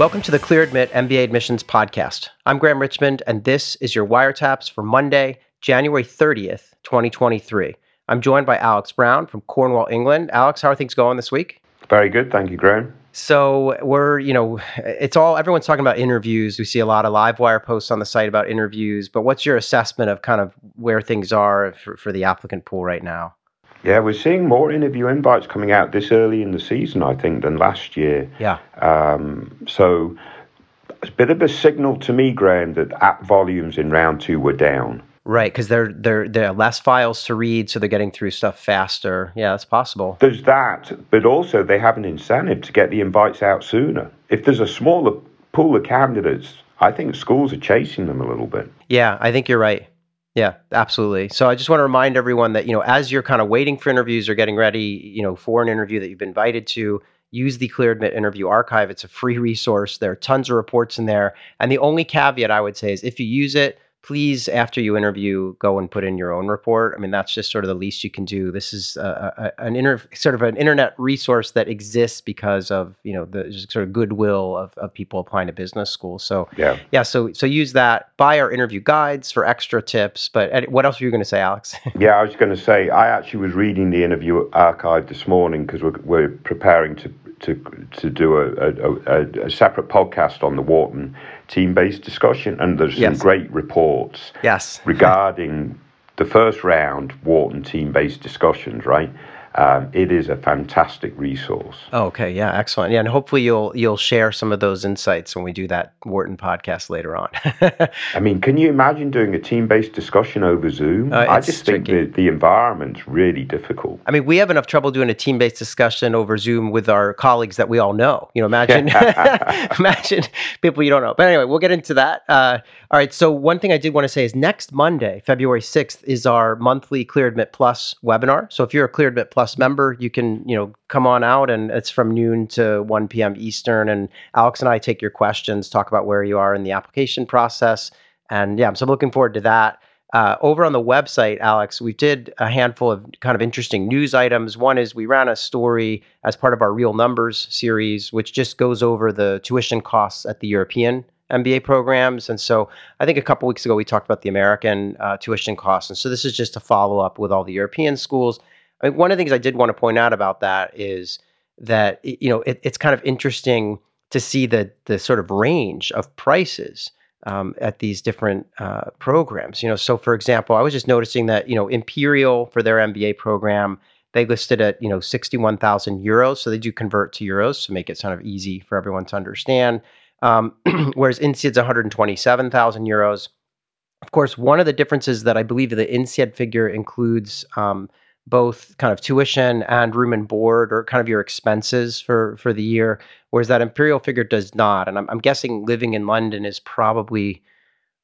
Welcome to the Clear Admit MBA Admissions Podcast. I'm Graham Richmond, and this is your wiretaps for Monday, January 30th, 2023. I'm joined by Alex Brown from Cornwall, England. Alex, how are things going this week? Very good. Thank you, Graham. So we're, you know, it's all everyone's talking about interviews. We see a lot of live wire posts on the site about interviews, but what's your assessment of kind of where things are for, for the applicant pool right now? Yeah, we're seeing more interview invites coming out this early in the season, I think, than last year. Yeah. Um, so it's a bit of a signal to me, Graham, that app volumes in round two were down. Right, because they're they're they're less files to read, so they're getting through stuff faster. Yeah, that's possible. There's that, but also they have an incentive to get the invites out sooner. If there's a smaller pool of candidates, I think schools are chasing them a little bit. Yeah, I think you're right. Yeah, absolutely. So I just want to remind everyone that, you know, as you're kind of waiting for interviews or getting ready, you know, for an interview that you've been invited to, use the Clear Admit interview archive. It's a free resource. There are tons of reports in there. And the only caveat I would say is if you use it, please, after you interview, go and put in your own report. I mean, that's just sort of the least you can do. This is a, a, an inter, sort of an internet resource that exists because of you know the sort of goodwill of, of people applying to business school. So yeah, yeah. So so use that. Buy our interview guides for extra tips. But what else were you going to say, Alex? yeah, I was going to say I actually was reading the interview archive this morning because we're, we're preparing to to to do a, a, a, separate podcast on the Wharton team-based discussion, and there's yes. some great reports yes. regarding the first round Wharton team-based discussions, right? Um, it is a fantastic resource. Oh, okay, yeah, excellent. Yeah, and hopefully you'll you'll share some of those insights when we do that Wharton podcast later on. I mean, can you imagine doing a team-based discussion over Zoom? Uh, I just think the, the environment's really difficult. I mean, we have enough trouble doing a team-based discussion over Zoom with our colleagues that we all know. You know, imagine imagine people you don't know. But anyway, we'll get into that. Uh, all right. So one thing I did want to say is next Monday, February sixth, is our monthly Clear Admit Plus webinar. So if you're a Clear Admit Plus Plus member, you can, you know, come on out and it's from noon to 1 p.m. Eastern. And Alex and I take your questions, talk about where you are in the application process. And yeah, so I'm so looking forward to that. Uh, over on the website, Alex, we did a handful of kind of interesting news items. One is we ran a story as part of our Real Numbers series, which just goes over the tuition costs at the European MBA programs. And so I think a couple weeks ago we talked about the American uh, tuition costs. And so this is just a follow up with all the European schools. I mean, one of the things I did want to point out about that is that you know it, it's kind of interesting to see the the sort of range of prices um, at these different uh, programs. You know, so for example, I was just noticing that you know Imperial for their MBA program they listed at you know sixty one thousand euros, so they do convert to euros to make it kind of easy for everyone to understand. Um, whereas INSEAD's one hundred twenty seven thousand euros. Of course, one of the differences that I believe the INSEAD figure includes um, both kind of tuition and room and board or kind of your expenses for for the year whereas that imperial figure does not and i'm, I'm guessing living in london is probably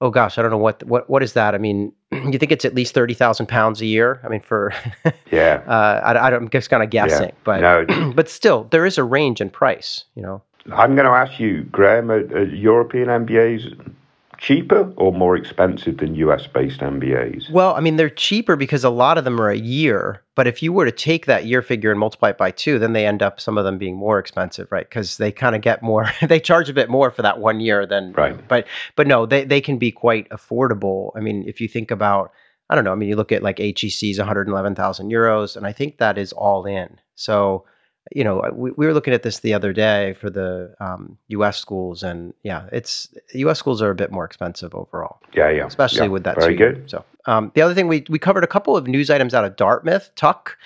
oh gosh i don't know what what what is that i mean you think it's at least 30,000 pounds a year i mean for yeah uh, I, am just kind of guessing yeah. but no. but still there is a range in price you know i'm going to ask you graham are, are european mbas cheaper or more expensive than US based MBAs? Well, I mean, they're cheaper because a lot of them are a year. But if you were to take that year figure and multiply it by two, then they end up some of them being more expensive, right? Because they kind of get more, they charge a bit more for that one year than, right. But, but no, they, they can be quite affordable. I mean, if you think about, I don't know, I mean, you look at like HEC's 111,000 euros, and I think that is all in. So, you know, uh, we, we were looking at this the other day for the um, U.S. schools, and yeah, it's U.S. schools are a bit more expensive overall. Yeah, yeah, especially yeah. with that. Very good. So um, the other thing we we covered a couple of news items out of Dartmouth Tuck.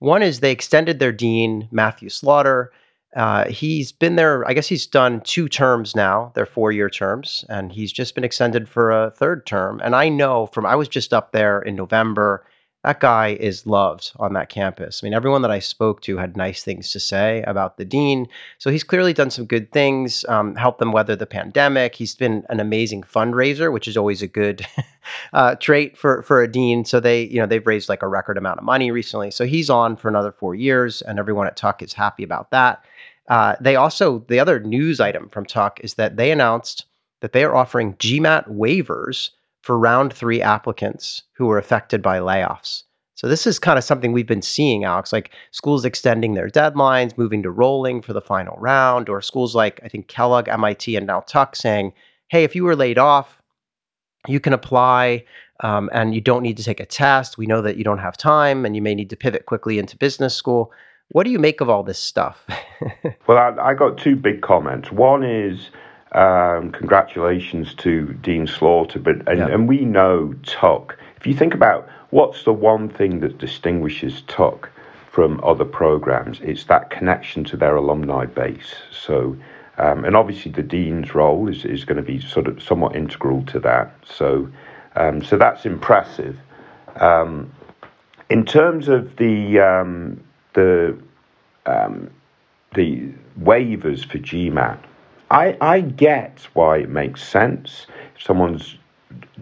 One is they extended their dean Matthew Slaughter. Uh, he's been there. I guess he's done two terms now. They're four-year terms, and he's just been extended for a third term. And I know from I was just up there in November that guy is loved on that campus. I mean, everyone that I spoke to had nice things to say about the dean. So he's clearly done some good things, um, helped them weather the pandemic. He's been an amazing fundraiser, which is always a good uh, trait for for a dean. So they, you know, they've raised like a record amount of money recently. So he's on for another four years, and everyone at Tuck is happy about that. Uh, they also the other news item from Tuck is that they announced that they are offering GMAT waivers for round three applicants who were affected by layoffs. So this is kind of something we've been seeing, Alex, like schools extending their deadlines, moving to rolling for the final round, or schools like I think Kellogg, MIT, and now Tuck saying, "Hey, if you were laid off, you can apply." Um, and you don't need to take a test. We know that you don't have time and you may need to pivot quickly into business school. What do you make of all this stuff? well, I, I, got two big comments. One is um, congratulations to Dean Slaughter, but and, yeah. and we know Tuck. If you think about what's the one thing that distinguishes Tuck from other programs, it's that connection to their alumni base. So. Um, and obviously, the dean's role is, is going to be sort of somewhat integral to that. So, um, so that's impressive. Um, in terms of the um, the um, the waivers for GMAT, I I get why it makes sense. If someone's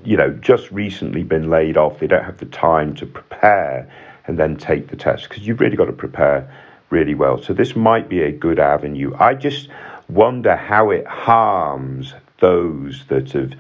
you know just recently been laid off, they don't have the time to prepare and then take the test because you've really got to prepare really well. So this might be a good avenue. I just wonder how it harms those that have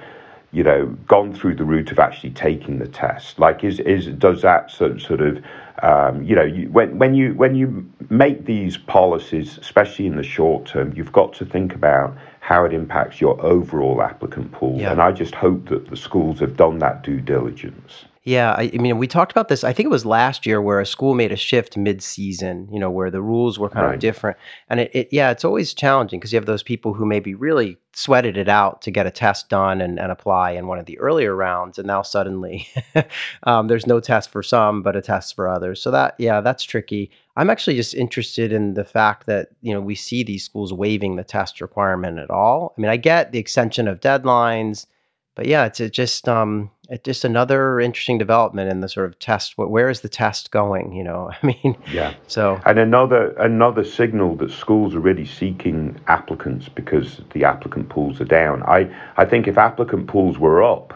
you know, gone through the route of actually taking the test? Like, is is does that sort sort of, um, you know, you, when when you when you make these policies, especially in the short term, you've got to think about how it impacts your overall applicant pool. Yeah. And I just hope that the schools have done that due diligence. Yeah, I, I, mean, we talked about this. I think it was last year where a school made a shift mid-season. You know, where the rules were kind right. of different, and it, it, yeah, it's always challenging because you have those people who maybe really sweated it out to get a test done and, and apply in one of the earlier rounds, and now suddenly um, there's no test for some, but a test for others. So that yeah, that's tricky. I'm actually just interested in the fact that you know we see these schools waiving the test requirement at all. I mean, I get the extension of deadlines but yeah, it's just um, it's just another interesting development in the sort of test. Where is the test going? You know, I mean, yeah. So and another another signal that schools are really seeking applicants because the applicant pools are down. I I think if applicant pools were up,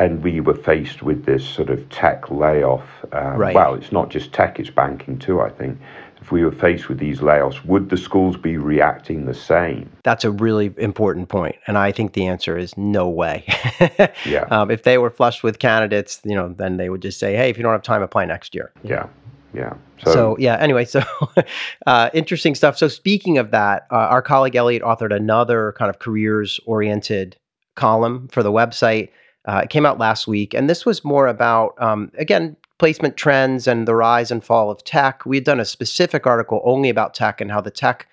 and we were faced with this sort of tech layoff. Um, right. Well, it's not just tech; it's banking too. I think if we were faced with these layoffs, would the schools be reacting the same? That's a really important point, and I think the answer is no way. yeah. Um, if they were flushed with candidates, you know, then they would just say, "Hey, if you don't have time, apply next year." Yeah. Yeah. So, so yeah. Anyway, so uh, interesting stuff. So speaking of that, uh, our colleague Elliot authored another kind of careers-oriented column for the website. Uh, it came out last week, and this was more about um, again placement trends and the rise and fall of tech. We had done a specific article only about tech and how the tech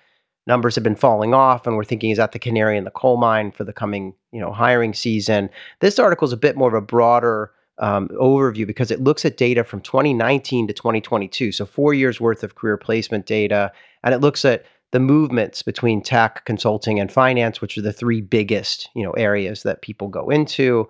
numbers have been falling off, and we're thinking is that the canary in the coal mine for the coming you know hiring season. This article is a bit more of a broader um, overview because it looks at data from 2019 to 2022, so four years worth of career placement data, and it looks at the movements between tech, consulting, and finance, which are the three biggest you know areas that people go into.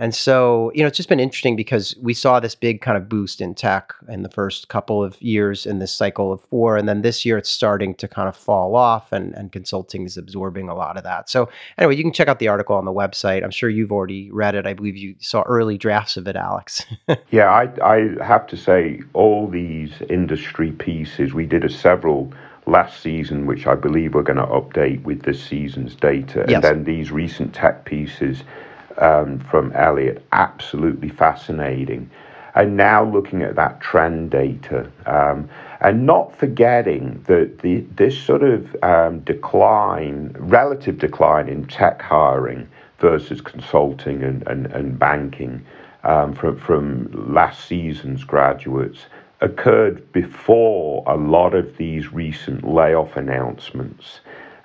And so, you know, it's just been interesting because we saw this big kind of boost in tech in the first couple of years in this cycle of four. And then this year it's starting to kind of fall off and, and consulting is absorbing a lot of that. So, anyway, you can check out the article on the website. I'm sure you've already read it. I believe you saw early drafts of it, Alex. yeah, I, I have to say, all these industry pieces, we did a several last season, which I believe we're going to update with this season's data. Yes. And then these recent tech pieces um, from Elliot, absolutely fascinating. And now looking at that trend data um, and not forgetting that the, this sort of um, decline, relative decline in tech hiring versus consulting and, and, and banking um, from, from last season's graduates occurred before a lot of these recent layoff announcements.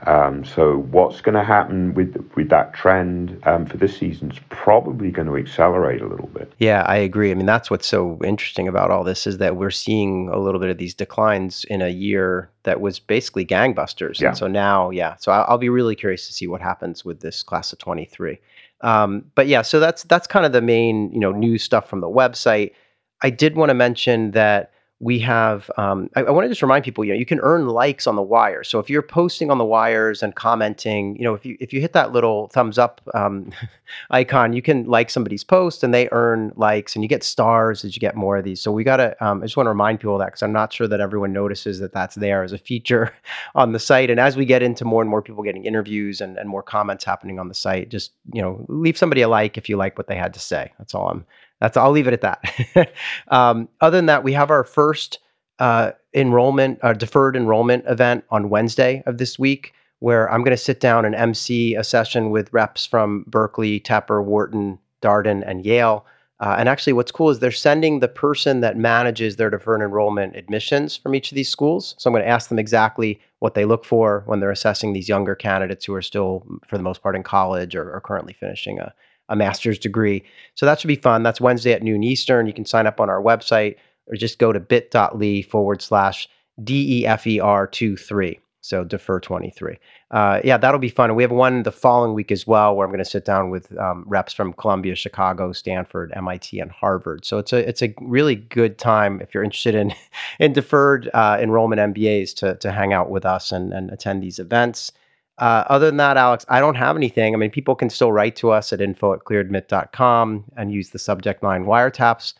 Um, so what's going to happen with with that trend um, for this season is probably going to accelerate a little bit. Yeah, I agree. I mean, that's what's so interesting about all this is that we're seeing a little bit of these declines in a year that was basically gangbusters. Yeah. And so now, yeah, so I'll, I'll be really curious to see what happens with this class of 23. Um, but yeah, so that's that's kind of the main you know news stuff from the website. I did want to mention that we have um, I, I want to just remind people you know you can earn likes on the wire. So if you're posting on the wires and commenting you know if you if you hit that little thumbs up um, icon you can like somebody's post and they earn likes and you get stars as you get more of these. So we got to um, i just want to remind people of that because i'm not sure that everyone notices that that's there as a feature on the site. And as we get into more and more people getting interviews and, and more comments happening on the site just you know leave somebody a like if you like what they had to say. That's all i'm That's I'll leave it at that. um, other than that, we have our first uh, enrollment, uh, deferred enrollment event on Wednesday of this week, where I'm going to sit down and MC a session with reps from Berkeley, Tepper, Wharton, Darden, and Yale. Uh, and actually, what's cool is they're sending the person that manages their deferred enrollment admissions from each of these schools. So I'm going to ask them exactly what they look for when they're assessing these younger candidates who are still, for the most part, in college or, or currently finishing a, a master's degree. So that should be fun. That's Wednesday at noon Eastern. You can sign up on our website or just go to bit.ly forward slash DEFER23. So defer 23. Uh, yeah, that'll be fun. We have one the following week as well, where I'm going to sit down with um, reps from Columbia, Chicago, Stanford, MIT, and Harvard. So it's a it's a really good time if you're interested in in deferred uh, enrollment MBAs to to hang out with us and and attend these events. Uh, other than that, Alex, I don't have anything. I mean, people can still write to us at info at clearadmit.com and use the subject line wiretaps.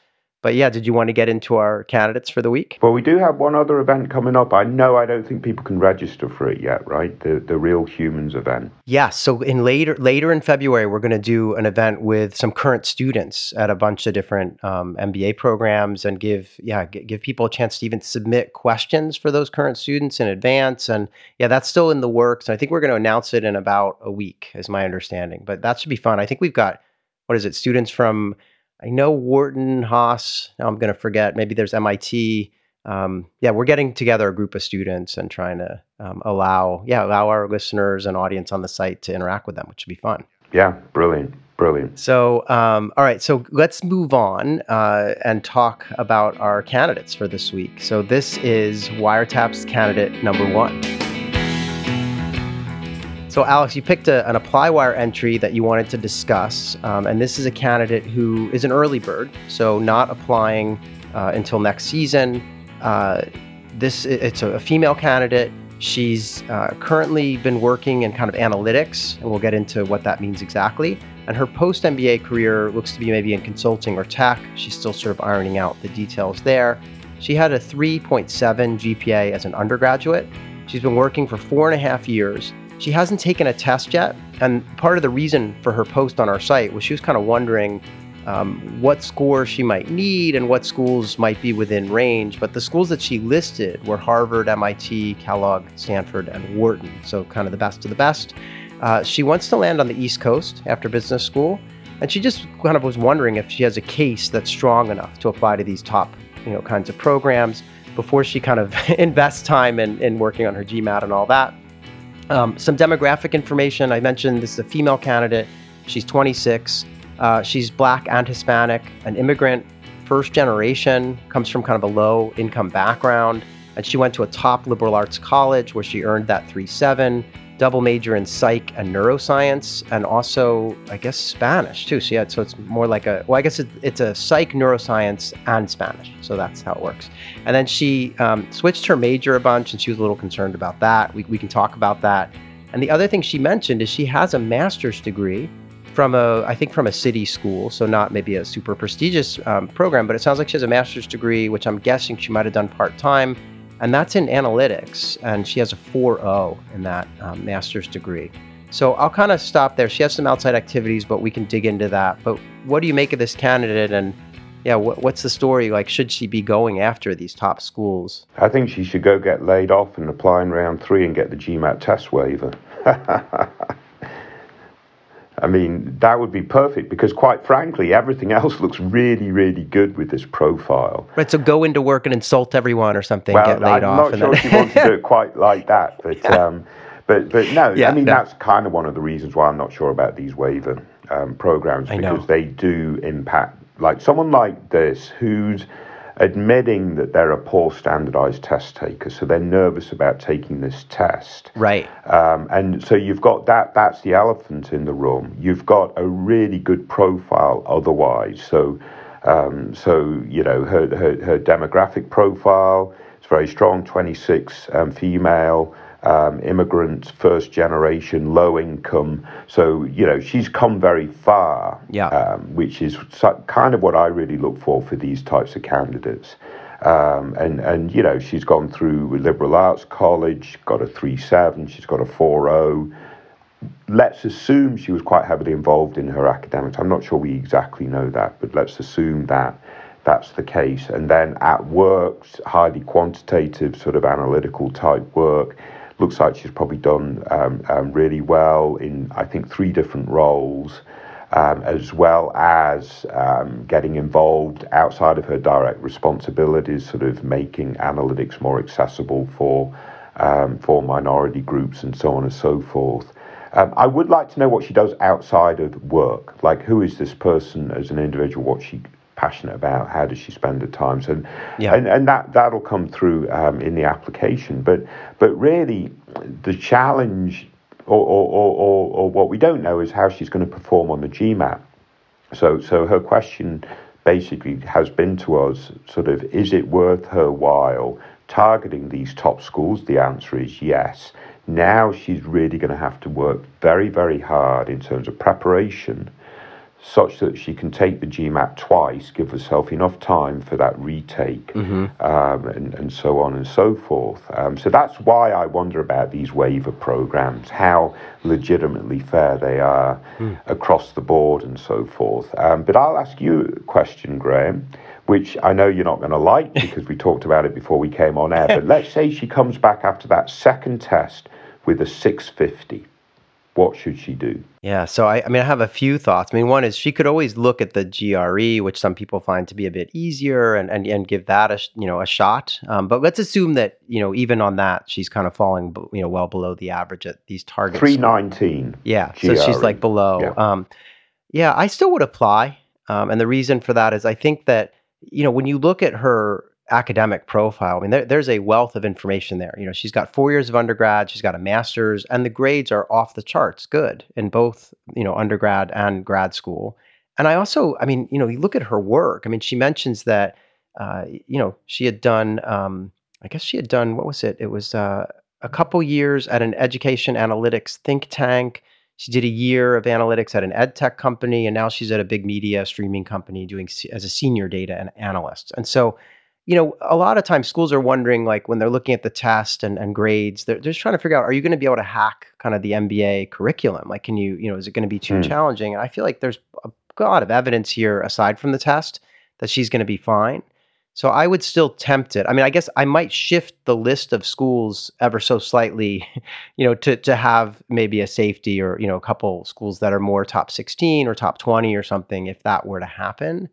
But yeah, did you want to get into our candidates for the week? Well, we do have one other event coming up. I know I don't think people can register for it yet, right? The the Real Humans event. Yes. So in later later in February, we're going to do an event with some current students at a bunch of different um, MBA programs and give yeah g- give people a chance to even submit questions for those current students in advance. And yeah, that's still in the works. I think we're going to announce it in about a week, is my understanding. But that should be fun. I think we've got what is it? Students from I know Wharton, Haas. Now I'm going to forget. Maybe there's MIT. Um, yeah, we're getting together a group of students and trying to um, allow, yeah, allow our listeners and audience on the site to interact with them, which would be fun. Yeah, brilliant, brilliant. So, um, all right, so let's move on uh, and talk about our candidates for this week. So, this is Wiretap's candidate number one. So, Alex, you picked a, an ApplyWire entry that you wanted to discuss, um, and this is a candidate who is an early bird, so not applying uh, until next season. Uh, this it's a, female candidate. She's uh, currently been working in kind of analytics, and we'll get into what that means exactly. And her post MBA career looks to be maybe in consulting or tech. She's still sort of ironing out the details there. She had a 3.7 GPA as an undergraduate. She's been working for four and a half years she hasn't taken a test yet. And part of the reason for her post on our site was she was kind of wondering um, what score she might need and what schools might be within range. But the schools that she listed were Harvard, MIT, Kellogg, Stanford, and Wharton. So, kind of the best of the best. Uh, she wants to land on the East Coast after business school. And she just kind of was wondering if she has a case that's strong enough to apply to these top, you know, kinds of programs before she kind of invests time in, in working on her GMAT and all that. Um, some demographic information. I mentioned this is a female candidate. She's 26. Uh, she's black and Hispanic, an immigrant, first generation, comes from kind of a low income background. And she went to a top liberal arts college where she earned that 3.7 double major in psych and neuroscience, and also I guess Spanish too. So yeah, so it's more like a well, I guess it, it's a psych, neuroscience, and Spanish. So that's how it works. And then she um, switched her major a bunch, and she was a little concerned about that. We we can talk about that. And the other thing she mentioned is she has a master's degree from a I think from a city school, so not maybe a super prestigious um, program, but it sounds like she has a master's degree, which I'm guessing she might have done part time and that's in analytics. And she has a 4.0 in that um, master's degree. So I'll kind of stop there. She has some outside activities, but we can dig into that. But what do you make of this candidate? And yeah, wh- what's the story? Like, should she be going after these top schools? I think she should go get laid off and apply in round three and get the GMAT test waiver. I mean, that would be perfect because, quite frankly, everything else looks really, really good with this profile. Right. So go into work and insult everyone or something. Well, get laid I'm off. Not sure she wants to do it quite like that, but yeah. um, but but no. Yeah, I mean, no. that's kind of one of the reasons why I'm not sure about these waiver um, programs because they do impact. Like someone like this, who's admitting that they're a poor standardized test taker, so they're nervous about taking this test. Right. Um, and so you've got that, that's the elephant in the room. You've got a really good profile otherwise. So, um, so you know, her, her, her demographic profile is very strong 26 um, female um, immigrant, first generation, low income. So, you know, she's come very far, yeah. Um, which is kind of what I really look for for these types of candidates. Um, and, and, you know, she's gone through liberal arts college, got a 3.7, she's got a 4.0, let's assume she was quite heavily involved in her academics. I'm not sure we exactly know that, but let's assume that that's the case. And then at work, highly quantitative, sort of analytical type work, looks like she's probably done um, um, really well in, I think, three different roles. Um, as well as um, getting involved outside of her direct responsibilities, sort of making analytics more accessible for um, for minority groups and so on and so forth. Um, I would like to know what she does outside of work. Like, who is this person as an individual? What she passionate about? How does she spend her time? So, yeah. and, and that that'll come through um, in the application. But but really, the challenge, or or, or, or what we don't know, is how she's going to perform on the GMAT. So so her question basically has been to us sort of is it worth her while targeting these top schools? The answer is yes. Now she's really going to have to work very, very hard in terms of preparation such that she can take the GMAT twice, give herself enough time for that retake, mm-hmm. um, and, and so on and so forth. Um, so that's why I wonder about these waiver programs, how legitimately fair they are mm. across the board and so forth. Um, but I'll ask you a question, Graham, which I know you're not going to like because we talked about it before we came on air. but let's say she comes back after that second test with a 650 what should she do? Yeah, so I, I mean, I have a few thoughts. I mean, one is she could always look at the GRE, which some people find to be a bit easier, and and, and give that a you know a shot. Um, but let's assume that you know even on that, she's kind of falling you know well below the average at these targets. Three nineteen. Yeah, GRE. so she's like below. Yeah. Um, yeah, I still would apply, um, and the reason for that is I think that you know when you look at her academic profile. I mean, there, there's a wealth of information there. You know, she's got four years of undergrad, she's got a master's, and the grades are off the charts good in both, you know, undergrad and grad school. And I also, I mean, you know, you look at her work. I mean, she mentions that, uh, you know, she had done, um, I guess she had done, what was it? It was uh, a couple years at an education analytics think tank. She did a year of analytics at an ed tech company, and now she's at a big media streaming company doing as a senior data analyst. And so, you know, a lot of times schools are wondering, like when they're looking at the test and, and grades, they're, they're just trying to figure out, are you going to be able to hack kind of the MBA curriculum? Like, can you, you know, is it going to be too mm. challenging? And I feel like there's a lot of evidence here, aside from the test, that she's going to be fine. So I would still tempt it. I mean, I guess I might shift the list of schools ever so slightly, you know, to to have maybe a safety or you know a couple schools that are more top 16 or top 20 or something if that were to happen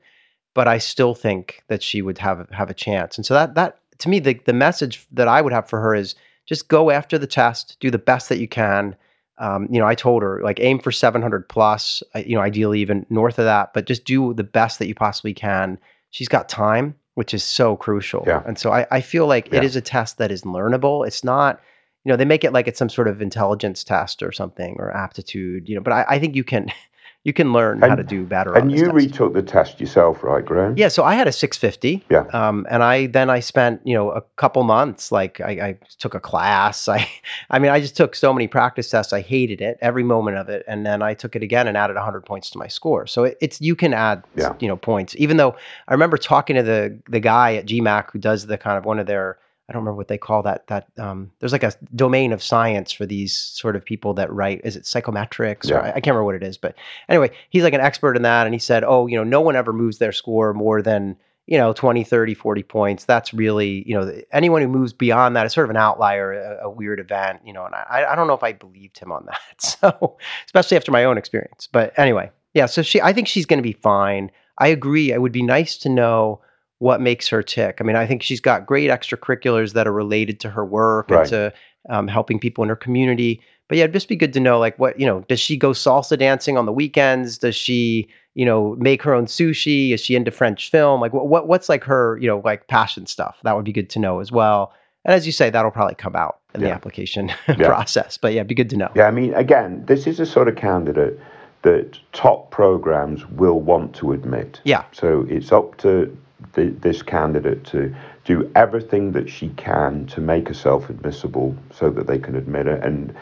but I still think that she would have have a chance. And so that that to me the the message that I would have for her is just go after the test, do the best that you can. Um, you know, I told her like aim for 700 plus, you know, ideally even north of that, but just do the best that you possibly can. She's got time, which is so crucial. Yeah. And so I, I feel like yeah. it is a test that is learnable. It's not, you know, they make it like it's some sort of intelligence test or something or aptitude, you know, but I, I think you can you can learn and, how to do better. And you test. retook the test yourself, right, Graham? Yeah. So I had a 650. Yeah. Um, and I then I spent you know a couple months like I, I, took a class. I I mean I just took so many practice tests. I hated it every moment of it, and then I took it again and added 100 points to my score. So it, it's you can add yeah. you know points. Even though I remember talking to the the guy at GMAC who does the kind of one of their I don't remember what they call that. That um, there's like a domain of science for these sort of people that write. Is it psychometrics? Yeah. Or I, I, can't remember what it is. But anyway, he's like an expert in that, and he said, "Oh, you know, no one ever moves their score more than you know 20, 30, 40 points. That's really you know anyone who moves beyond that is sort of an outlier, a, a weird event. You know, and I, I don't know if I believed him on that. So especially after my own experience. But anyway, yeah. So she, I think she's going to be fine. I agree. It would be nice to know what makes her tick. I mean, I think she's got great extracurriculars that are related to her work right. and to um, helping people in her community. But yeah, it'd just be good to know, like, what you know, does she go salsa dancing on the weekends? Does she, you know, make her own sushi? Is she into French film? Like, what, what what's like her, you know, like passion stuff? That would be good to know as well. And as you say, that'll probably come out in yeah. the application yeah. process. But yeah, it'd be good to know. Yeah, I mean, again, this is a sort of candidate that top programs will want to admit. Yeah. So it's up to this candidate to do everything that she can to make herself admissible so that they can admit her. And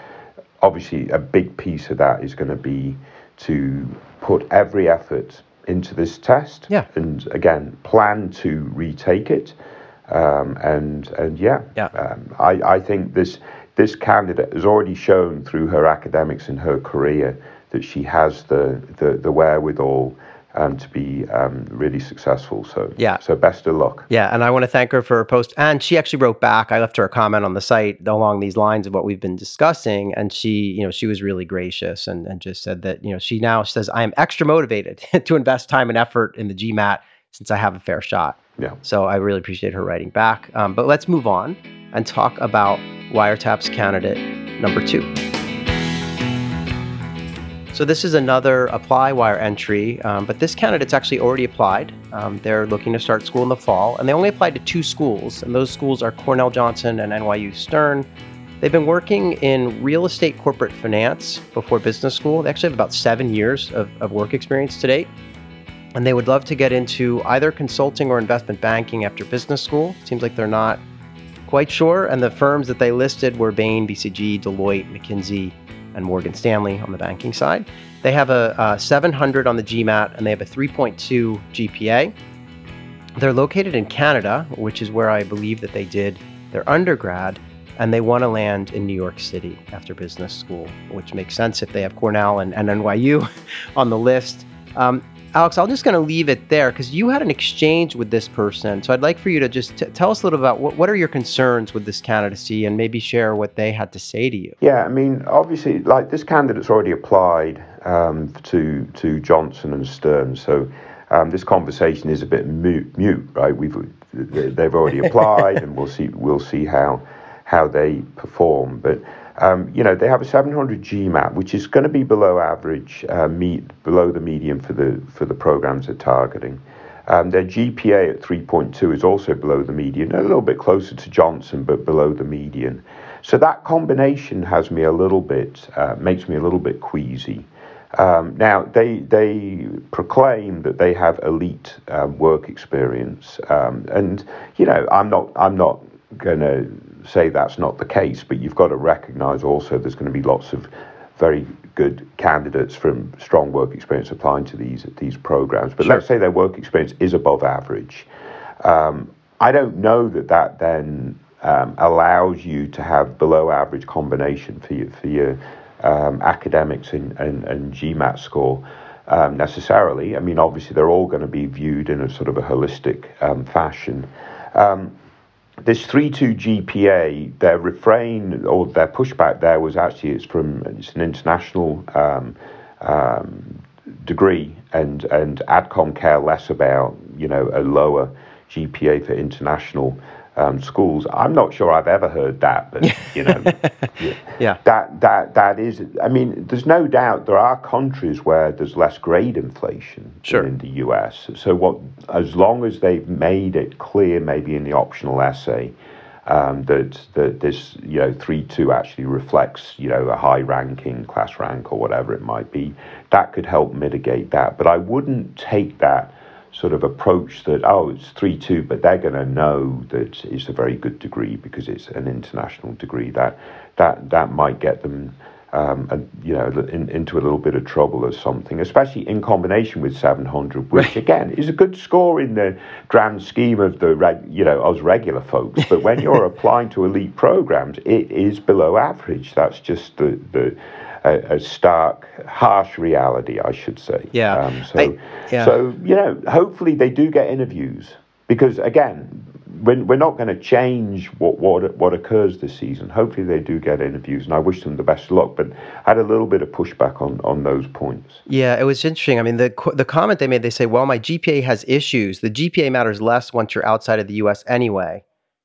obviously, a big piece of that is going to be to put every effort into this test. Yeah. And again, plan to retake it. Um, and and yeah, yeah. Um, I, I think this this candidate has already shown through her academics and her career that she has the the, the wherewithal um, to be um, really successful. So yeah. So best of luck. Yeah, and I want to thank her for her post. And she actually wrote back. I left her a comment on the site along these lines of what we've been discussing, and she, you know, she was really gracious and and just said that you know she now says I am extra motivated to invest time and effort in the GMAT since I have a fair shot. Yeah. So I really appreciate her writing back. Um, but let's move on and talk about Wiretaps candidate number two. So this is another apply wire entry, um, but this candidate's actually already applied. Um, they're looking to start school in the fall, and they only applied to two schools, and those schools are Cornell Johnson and NYU Stern. They've been working in real estate corporate finance before business school. They actually have about seven years of, of work experience to date, and they would love to get into either consulting or investment banking after business school. Seems like they're not quite sure, and the firms that they listed were Bain, BCG, Deloitte, McKinsey, and Morgan Stanley on the banking side. They have a, a 700 on the GMAT and they have a 3.2 GPA. They're located in Canada, which is where I believe that they did their undergrad, and they want to land in New York City after business school, which makes sense if they have Cornell and, and NYU on the list. Um, Alex, I'm just going to leave it there because you had an exchange with this person. So I'd like for you to just t- tell us a little about what, what are your concerns with this candidacy and maybe share what they had to say to you. Yeah, I mean, obviously, like this candidate's already applied um, to to Johnson and Stern, so um, this conversation is a bit mute, mute, right? We've they've already applied, and we'll see we'll see how how they perform, but. Um, you know, they have a 700 GMAT, which is going to be below average, uh, meet, below the median for the for the programs they're targeting. Um, their GPA at 3.2 is also below the median, a little bit closer to Johnson, but below the median. So that combination has me a little bit, uh, makes me a little bit queasy. Um, now they they proclaim that they have elite um, work experience, um, and you know I'm not I'm not going to say that's not the case, but you've got to recognise also there's going to be lots of very good candidates from strong work experience applying to these these programs. But sure. let's say their work experience is above average. Um, I don't know that that then um, allows you to have below average combination for your, for your um, academics and, and, and GMAT score. Um, necessarily. I mean, obviously, they're all going to be viewed in a sort of a holistic um, fashion. Um, this 3-2 GPA, their refrain or their pushback there was actually it's from it's an international um, um, degree, and and Adcom care less about you know a lower GPA for international um, schools. I'm not sure I've ever heard that, but you know, yeah. yeah. that that that is. I mean, there's no doubt there are countries where there's less grade inflation sure. in the U.S. So what, as long as they've made it clear, maybe in the optional essay. Um, that that this you know three two actually reflects you know a high ranking class rank or whatever it might be that could help mitigate that but I wouldn't take that sort of approach that oh it's three two, but they're going to know that it's a very good degree because it's an international degree. That that that might get them. Um, and, you know, in, into a little bit of trouble or something, especially in combination with 700, which again is a good score in the grand scheme of the, reg, you know, us regular folks. But when you're applying to elite programs, it is below average. That's just the the a, a, stark, harsh reality, I should say. Yeah. Um, so, I, yeah. so you know, hopefully they do get interviews because again, we're, we're not going to change what, what what occurs this season. Hopefully they do get interviews, and I wish them the best of luck. But I had a little bit of pushback on on those points. Yeah, it was interesting. I mean, the the comment they made, they say, "Well, my GPA has issues. The GPA matters less once you're outside of the U.S. anyway."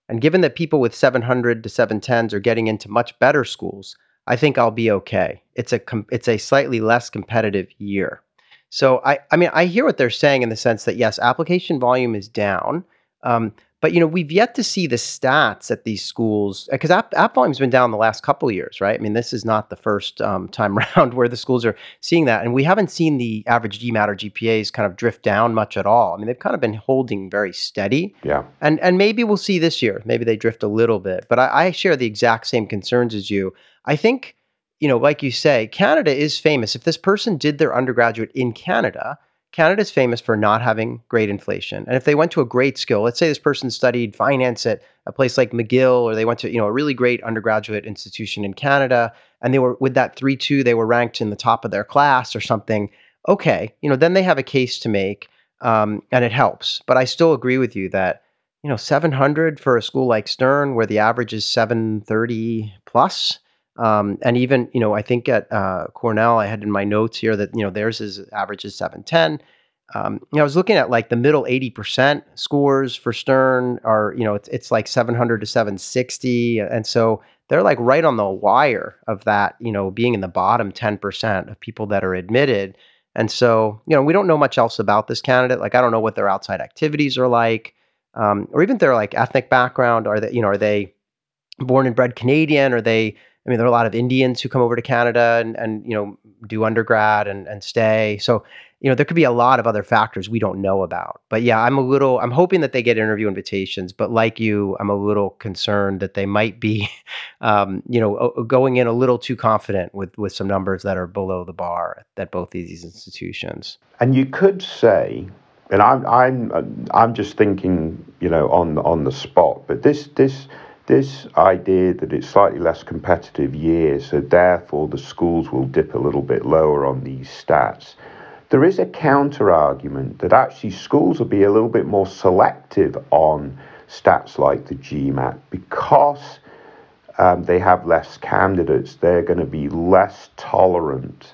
And given that people with 700 to 710s are getting into much better schools, I think I'll be okay. It's a com- it's a slightly less competitive year. So I I mean I hear what they're saying in the sense that yes, application volume is down, um, but you know, we've yet to see the stats at these schools because app, app volume's been down the last couple years, right? I mean, this is not the first um, time around where the schools are seeing that, and we haven't seen the average GMAT or GPAs kind of drift down much at all. I mean, they've kind of been holding very steady. Yeah. And and maybe we'll see this year. Maybe they drift a little bit, but I, I share the exact same concerns as you. I think you know, like you say, Canada is famous. If this person did their undergraduate in Canada, Canada is famous for not having great inflation. And if they went to a great school, let's say this person studied finance at a place like McGill, or they went to you know a really great undergraduate institution in Canada, and they were with that three two, they were ranked in the top of their class or something. Okay, you know then they have a case to make, um, and it helps. But I still agree with you that you know 700 for a school like Stern, where the average is 730 plus. Um, and even, you know, I think at uh, Cornell, I had in my notes here that, you know, theirs is average is 710. Um, you know, I was looking at like the middle 80% scores for Stern are, you know, it's, it's like 700 to 760. And so they're like right on the wire of that, you know, being in the bottom 10% of people that are admitted. And so, you know, we don't know much else about this candidate. Like, I don't know what their outside activities are like, um, or even their like ethnic background. Are they, you know, are they born and bred Canadian? Are they, I mean, there are a lot of Indians who come over to Canada and, and you know do undergrad and, and stay. So you know there could be a lot of other factors we don't know about. But yeah, I'm a little. I'm hoping that they get interview invitations. But like you, I'm a little concerned that they might be, um, you know, going in a little too confident with with some numbers that are below the bar at both these institutions. And you could say and I'm I'm I'm just thinking, you know, on on the spot. But this this this idea that it's slightly less competitive year, so therefore the schools will dip a little bit lower on these stats. There is a counter argument that actually schools will be a little bit more selective on stats like the GMAT because um, they have less candidates. They're going to be less tolerant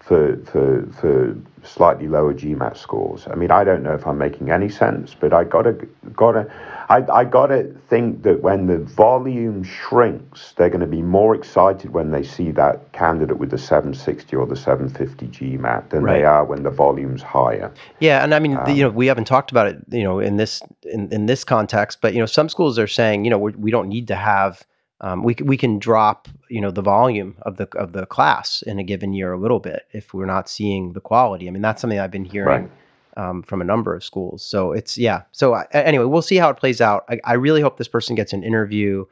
for, for, for slightly lower GMAT scores. I mean, I don't know if I'm making any sense, but I gotta gotta I, I gotta think that when the volume shrinks, they're going to be more excited when they see that candidate with the 760 or the 750 GMAT than right. they are when the volume's higher. Yeah, and I mean, um, the, you know, we haven't talked about it, you know, in this in, in this context, but you know, some schools are saying, you know, we're, we do not need to have um, we we can drop you know the volume of the of the class in a given year a little bit if we're not seeing the quality. I mean that's something I've been hearing right. um, from a number of schools. So it's yeah. So uh, anyway, we'll see how it plays out. I, I, really hope this person gets an interview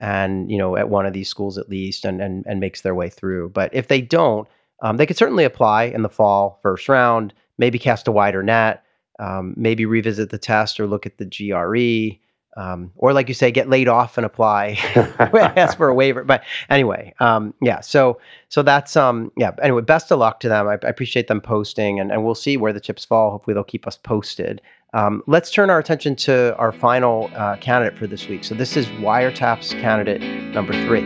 and you know at one of these schools at least and and, and makes their way through. But if they don't, um, they could certainly apply in the fall first round. Maybe cast a wider net. Um, maybe revisit the test or look at the GRE. Um, or like you say, get laid off and apply, ask for a waiver. But anyway, um, yeah. So so that's um yeah. Anyway, best of luck to them. I, I, appreciate them posting, and, and we'll see where the chips fall. Hopefully, they'll keep us posted. Um, let's turn our attention to our final uh, candidate for this week. So this is Wiretaps candidate number three.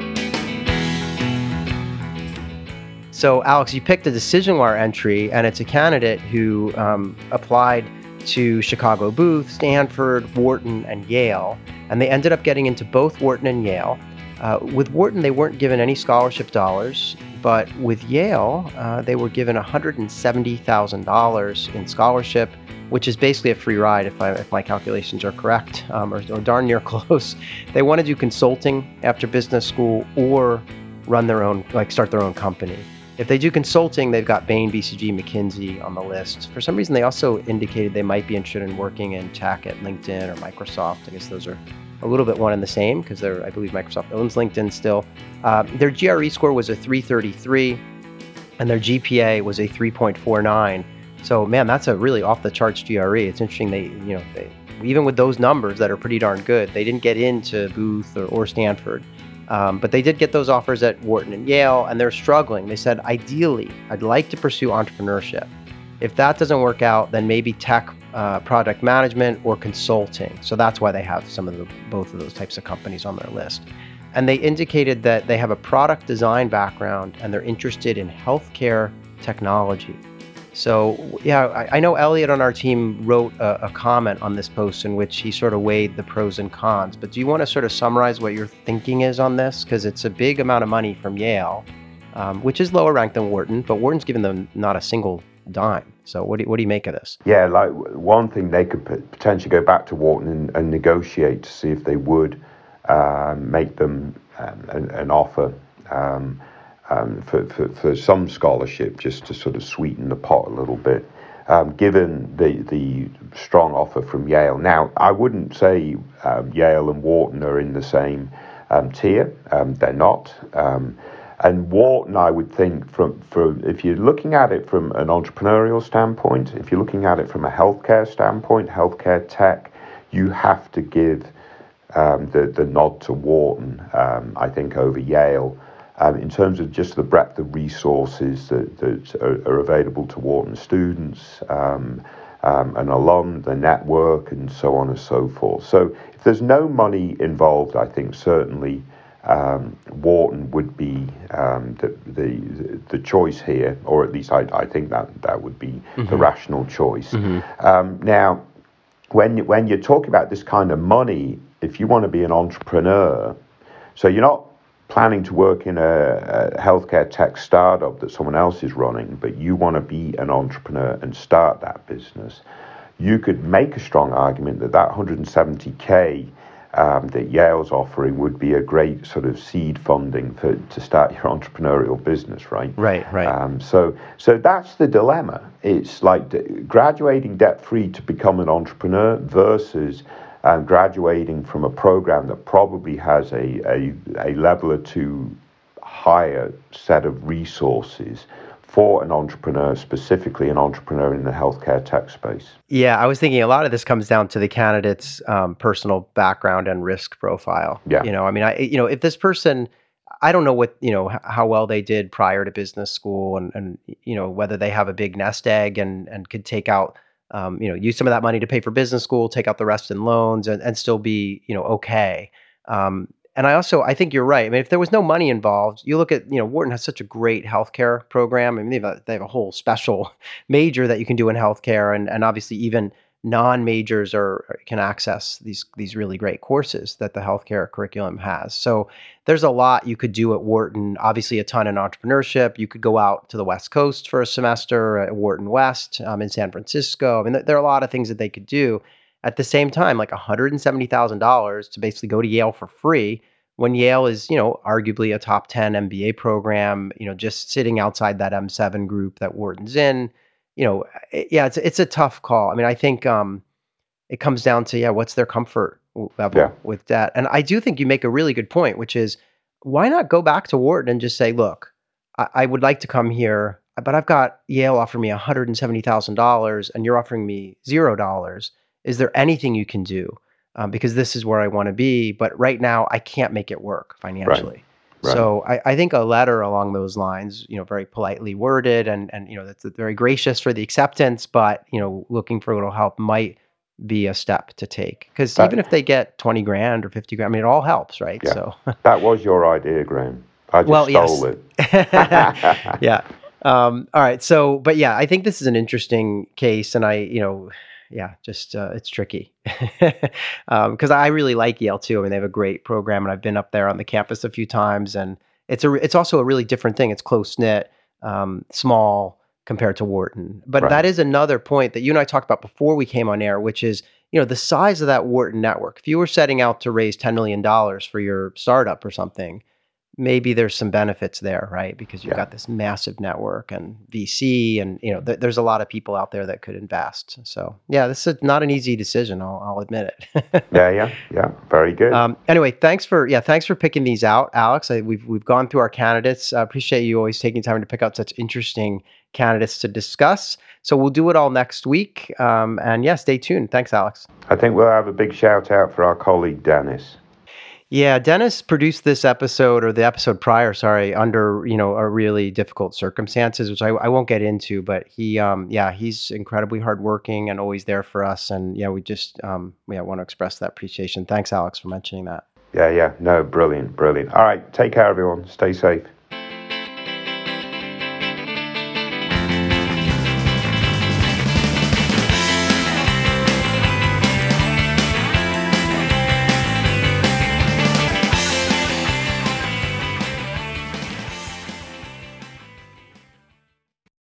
So Alex, you picked a decision wire entry, and it's a candidate who um, applied to Chicago Booth, Stanford, Wharton, and Yale, and they ended up getting into both Wharton and Yale. Uh, with Wharton, they weren't given any scholarship dollars, but with Yale, uh, they were given $170,000 in scholarship, which is basically a free ride if, I, if my calculations are correct, um, or, or darn near close. They want to do consulting after business school or run their own, like start their own company. If they do consulting, they've got Bain, BCG, McKinsey on the list. For some reason, they also indicated they might be interested in working in tech at LinkedIn or Microsoft. I guess those are a little bit one and the same because they're, I believe Microsoft owns LinkedIn still. Uh, their GRE score was a 333, and their GPA was a 3.49. So, man, that's a really off the charts GRE. It's interesting they, you know, they, even with those numbers that are pretty darn good, they didn't get into Booth or, or Stanford. Um, but they did get those offers at Wharton and Yale, and they're struggling. They said, ideally, I'd like to pursue entrepreneurship. If that doesn't work out, then maybe tech uh, product management or consulting. So that's why they have some of the both of those types of companies on their list. And they indicated that they have a product design background and they're interested in healthcare technology. So, yeah, I, I, know Elliot on our team wrote a, a, comment on this post in which he sort of weighed the pros and cons. But do you want to sort of summarize what your thinking is on this? Because it's a big amount of money from Yale, um, which is lower ranked than Wharton, but Wharton's given them not a single dime. So, what do, you, what do you make of this? Yeah, like one thing they could potentially go back to Wharton and, and negotiate to see if they would uh, make them um, an, an, offer. Um, um, for, for, for some scholarship just to sort of sweeten the pot a little bit. Um, given the the strong offer from Yale. Now, I wouldn't say um, Yale and Wharton are in the same um, tier. Um, they're not. Um, And Wharton, I would think, from, from if you're looking at it from an entrepreneurial standpoint, if you're looking at it from a healthcare standpoint, healthcare tech, you have to give um, the the nod to Wharton. I think over Yale. Um, in terms of just the breadth of resources that, that are, are available to Wharton students, um, um, an alum, the network, and so on and so forth. So if there's no money involved, I think certainly um, Wharton would be um, the, the the choice here, or at least I, I think that that would be mm-hmm. the rational choice. Mm-hmm. Um, now, when when you're talking about this kind of money, if you want to be an entrepreneur, so you're not planning to work in a, a, healthcare tech startup that someone else is running, but you want to be an entrepreneur and start that business, you could make a strong argument that that 170k um, that Yale's offering would be a great sort of seed funding for to start your entrepreneurial business, right? Right, right. Um, so, so that's the dilemma. It's like graduating debt free to become an entrepreneur versus um, graduating from a program that probably has a, a, a level or two higher set of resources for an entrepreneur, specifically an entrepreneur in the healthcare tech space? Yeah, I was thinking a lot of this comes down to the candidate's um, personal background and risk profile. Yeah. You know, I mean, I, you know, if this person, I don't know what, you know, how well they did prior to business school and, and, you know, whether they have a big nest egg and, and could take out, um, you know, use some of that money to pay for business school, take out the rest in loans and, and still be, you know, okay. Um, and I also I think you're right. I mean, if there was no money involved, you look at you know Wharton has such a great healthcare program. I mean, they have a, they have a whole special major that you can do in healthcare, and and obviously even non majors are can access these these really great courses that the healthcare curriculum has. So there's a lot you could do at Wharton. Obviously, a ton in entrepreneurship. You could go out to the West Coast for a semester at Wharton West um, in San Francisco. I mean, there are a lot of things that they could do. At the same time, like $170,000 to basically go to Yale for free when Yale is, you know, arguably a top 10 MBA program, you know, just sitting outside that M7 group that Wharton's in, you know, yeah, it's it's a tough call. I mean, I think um, it comes down to yeah, what's their comfort level yeah. with that? And I do think you make a really good point, which is why not go back to Wharton and just say, look, I, I would like to come here, but I've got Yale offering me $170,000 and you're offering me $0 is there anything you can do? Um, because this is where I want to be, but right now I can't make it work financially. Right. Right. So I, I, think a letter along those lines, you know, very politely worded and and you know that's very gracious for the acceptance, but you know, looking for a little help might be a step to take because even if they get twenty grand or fifty grand, I mean, it all helps, right? Yeah. So that was your idea, Graham. I just well, stole yes. it. yeah. Um, all right. So, but yeah, I think this is an interesting case, and I, you know, yeah, just uh, it's tricky because um, I really like Yale too. I mean, they have a great program, and I've been up there on the campus a few times, and it's a it's also a really different thing. It's close knit, um, small compared to Wharton. But right. that is another point that you and I talked about before we came on air, which is you know the size of that Wharton network. If you were setting out to raise ten million dollars for your startup or something, maybe there's some benefits there, right? Because you've yeah. got this massive network and VC, and you know, th- there's a lot of people out there that could invest. So, yeah, this is not an easy decision. I'll, I'll admit it. yeah, yeah, yeah. Very good. Um, anyway, thanks for yeah, thanks for picking these out, Alex. I, we've we've gone through our candidates. I appreciate you always taking time to pick out such interesting candidates to discuss. So we'll do it all next week. Um, and yeah, stay tuned. Thanks, Alex. I think we'll have a big shout out for our colleague Dennis. Yeah, Dennis produced this episode or the episode prior, sorry, under you know a really difficult circumstances, which I, I won't get into. But he, um, yeah, he's incredibly hardworking and always there for us. And yeah, we just um, yeah want to express that appreciation. Thanks, Alex, for mentioning that. Yeah, yeah, no, brilliant, brilliant. All right, take care, everyone. Stay safe.